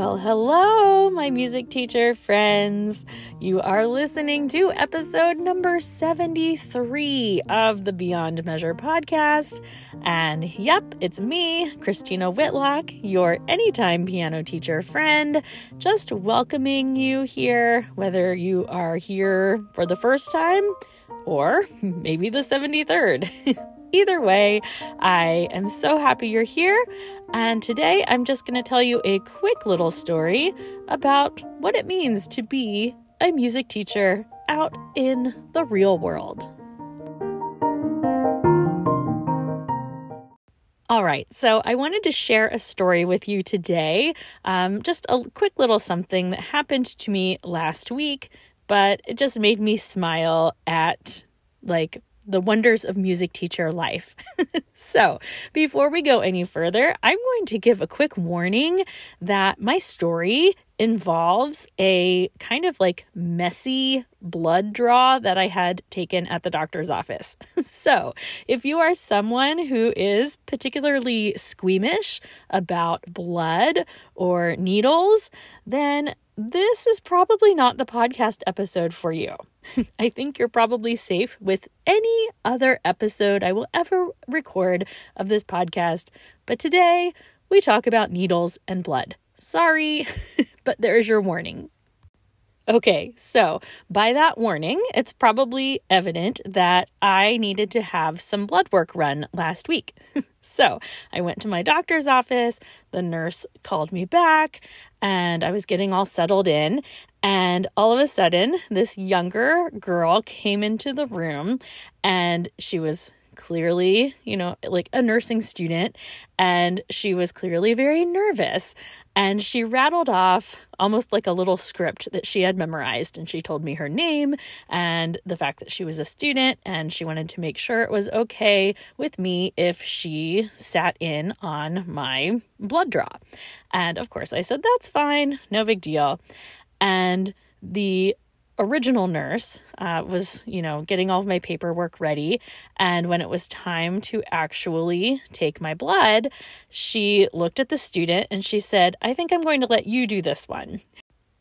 Well, hello, my music teacher friends. You are listening to episode number 73 of the Beyond Measure podcast. And yep, it's me, Christina Whitlock, your anytime piano teacher friend, just welcoming you here, whether you are here for the first time or maybe the 73rd. Either way, I am so happy you're here. And today I'm just going to tell you a quick little story about what it means to be a music teacher out in the real world. All right, so I wanted to share a story with you today. Um, just a quick little something that happened to me last week, but it just made me smile at like the wonders of music teacher life. so, before we go any further, I'm going to give a quick warning that my story involves a kind of like messy blood draw that I had taken at the doctor's office. so, if you are someone who is particularly squeamish about blood or needles, then this is probably not the podcast episode for you. I think you're probably safe with any other episode I will ever record of this podcast. But today, we talk about needles and blood. Sorry, but there's your warning. Okay, so by that warning, it's probably evident that I needed to have some blood work run last week. so I went to my doctor's office, the nurse called me back, and I was getting all settled in. And all of a sudden, this younger girl came into the room and she was clearly, you know, like a nursing student, and she was clearly very nervous. And she rattled off almost like a little script that she had memorized. And she told me her name and the fact that she was a student. And she wanted to make sure it was okay with me if she sat in on my blood draw. And of course, I said, that's fine, no big deal. And the original nurse uh, was, you know, getting all of my paperwork ready. And when it was time to actually take my blood, she looked at the student and she said, I think I'm going to let you do this one.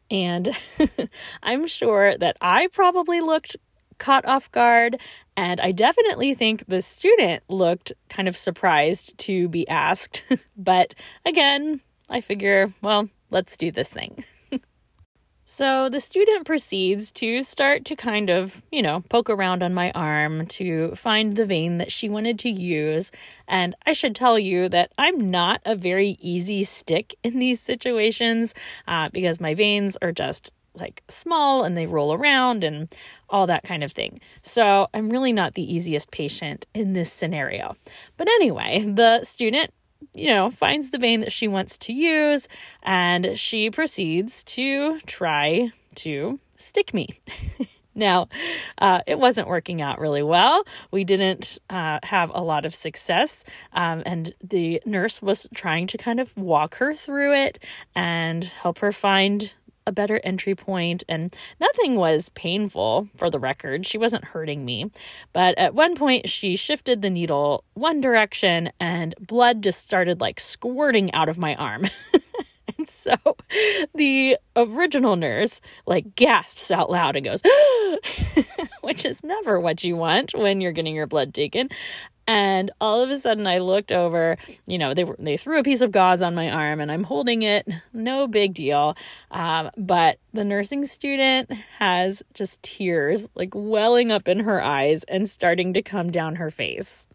And I'm sure that I probably looked caught off guard. And I definitely think the student looked kind of surprised to be asked. but again, I figure, well, let's do this thing. So the student proceeds to start to kind of, you know, poke around on my arm to find the vein that she wanted to use. And I should tell you that I'm not a very easy stick in these situations uh, because my veins are just like small and they roll around and all that kind of thing. So I'm really not the easiest patient in this scenario. But anyway, the student you know, finds the vein that she wants to use and she proceeds to try to stick me. now, uh, it wasn't working out really well. We didn't uh, have a lot of success, um, and the nurse was trying to kind of walk her through it and help her find a better entry point, and nothing was painful for the record. She wasn't hurting me. But at one point, she shifted the needle one direction, and blood just started like squirting out of my arm. and so the original nurse like gasps out loud and goes, which is never what you want when you're getting your blood taken. And all of a sudden, I looked over. You know, they were they threw a piece of gauze on my arm, and I'm holding it. No big deal. Um, but the nursing student has just tears like welling up in her eyes and starting to come down her face.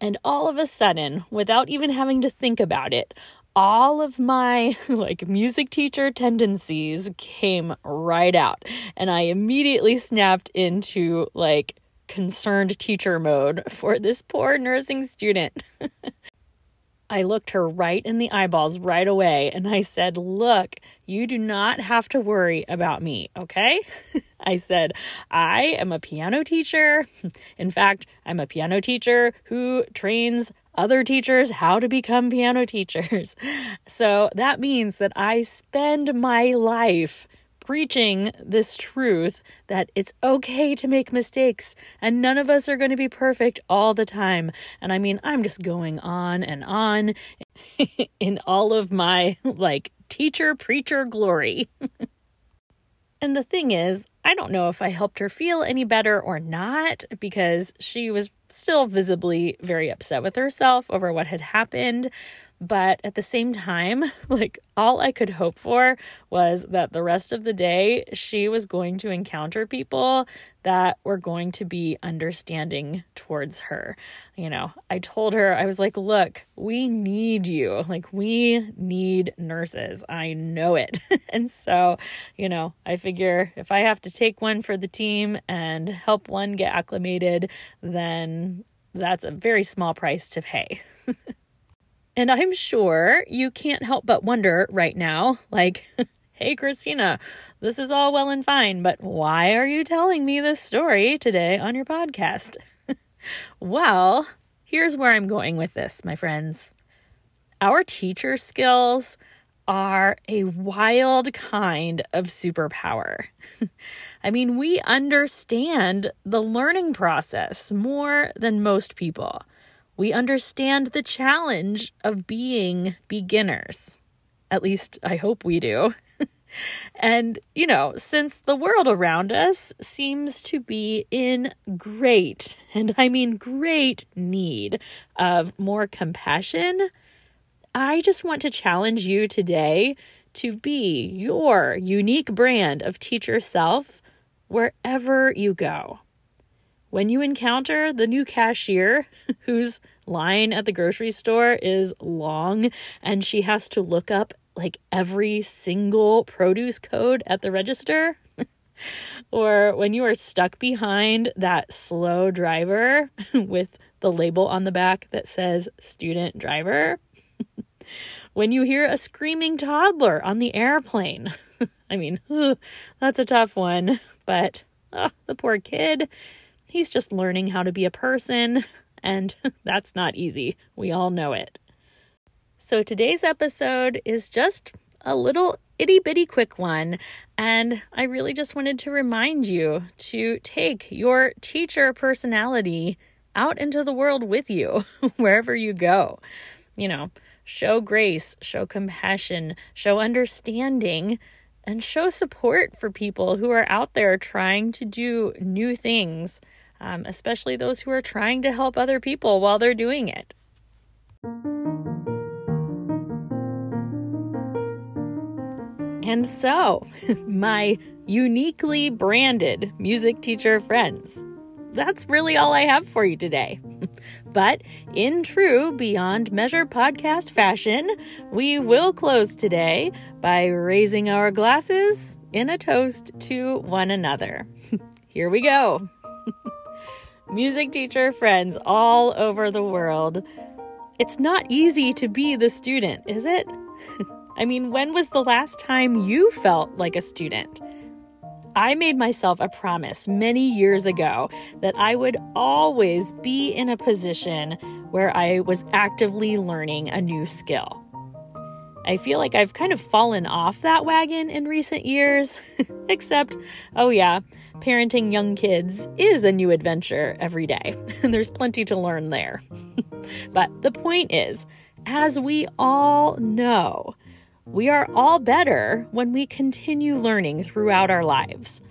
And all of a sudden, without even having to think about it, all of my like music teacher tendencies came right out and i immediately snapped into like concerned teacher mode for this poor nursing student. I looked her right in the eyeballs right away and I said, Look, you do not have to worry about me, okay? I said, I am a piano teacher. In fact, I'm a piano teacher who trains other teachers how to become piano teachers. So that means that I spend my life preaching this truth that it's okay to make mistakes and none of us are going to be perfect all the time. And I mean, I'm just going on and on in all of my like teacher preacher glory. and the thing is, I don't know if I helped her feel any better or not because she was still visibly very upset with herself over what had happened. But at the same time, like all I could hope for was that the rest of the day she was going to encounter people that were going to be understanding towards her. You know, I told her, I was like, look, we need you. Like, we need nurses. I know it. and so, you know, I figure if I have to take one for the team and help one get acclimated, then that's a very small price to pay. And I'm sure you can't help but wonder right now, like, hey, Christina, this is all well and fine, but why are you telling me this story today on your podcast? well, here's where I'm going with this, my friends. Our teacher skills are a wild kind of superpower. I mean, we understand the learning process more than most people. We understand the challenge of being beginners. At least I hope we do. and, you know, since the world around us seems to be in great, and I mean great need of more compassion, I just want to challenge you today to be your unique brand of teacher self wherever you go. When you encounter the new cashier whose line at the grocery store is long and she has to look up like every single produce code at the register, or when you are stuck behind that slow driver with the label on the back that says student driver, when you hear a screaming toddler on the airplane. I mean, that's a tough one, but oh, the poor kid He's just learning how to be a person, and that's not easy. We all know it. So today's episode is just a little itty bitty quick one. And I really just wanted to remind you to take your teacher personality out into the world with you wherever you go. You know, show grace, show compassion, show understanding, and show support for people who are out there trying to do new things um, especially those who are trying to help other people while they're doing it. And so, my uniquely branded music teacher friends, that's really all I have for you today. but in true Beyond Measure podcast fashion, we will close today by raising our glasses in a toast to one another. Here we go music teacher friends all over the world. It's not easy to be the student, is it? I mean, when was the last time you felt like a student? I made myself a promise many years ago that I would always be in a position where I was actively learning a new skill. I feel like I've kind of fallen off that wagon in recent years, except, oh yeah, parenting young kids is a new adventure every day. There's plenty to learn there. but the point is, as we all know, we are all better when we continue learning throughout our lives.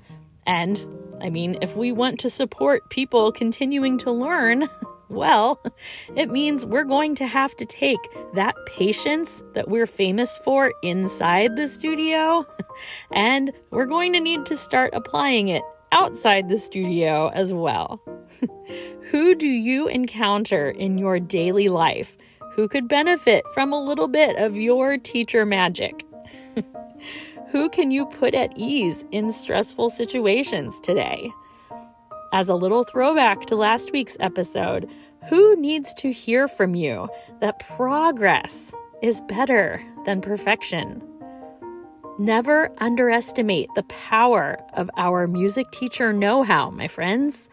And I mean, if we want to support people continuing to learn, well, it means we're going to have to take that patience that we're famous for inside the studio, and we're going to need to start applying it outside the studio as well. who do you encounter in your daily life who could benefit from a little bit of your teacher magic? who can you put at ease in stressful situations today? As a little throwback to last week's episode, who needs to hear from you that progress is better than perfection? Never underestimate the power of our music teacher know how, my friends.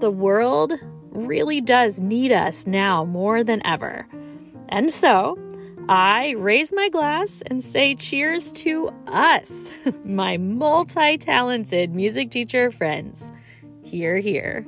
The world really does need us now more than ever. And so, I raise my glass and say cheers to us, my multi talented music teacher friends. Hear, hear.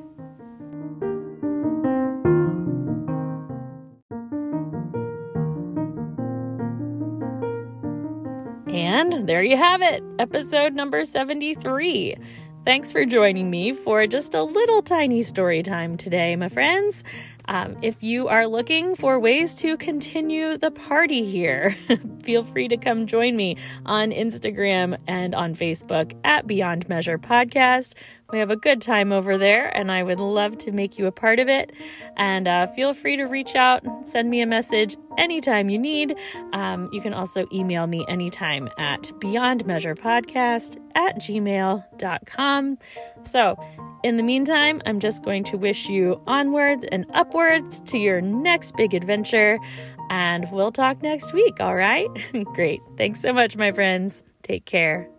And there you have it, episode number 73. Thanks for joining me for just a little tiny story time today, my friends. Um, if you are looking for ways to continue the party here, feel free to come join me on Instagram and on Facebook at Beyond Measure Podcast. We have a good time over there, and I would love to make you a part of it. And uh, feel free to reach out, send me a message anytime you need. Um, you can also email me anytime at beyondmeasurepodcast at gmail.com. So, in the meantime, I'm just going to wish you onwards and upwards to your next big adventure, and we'll talk next week, all right? Great. Thanks so much, my friends. Take care.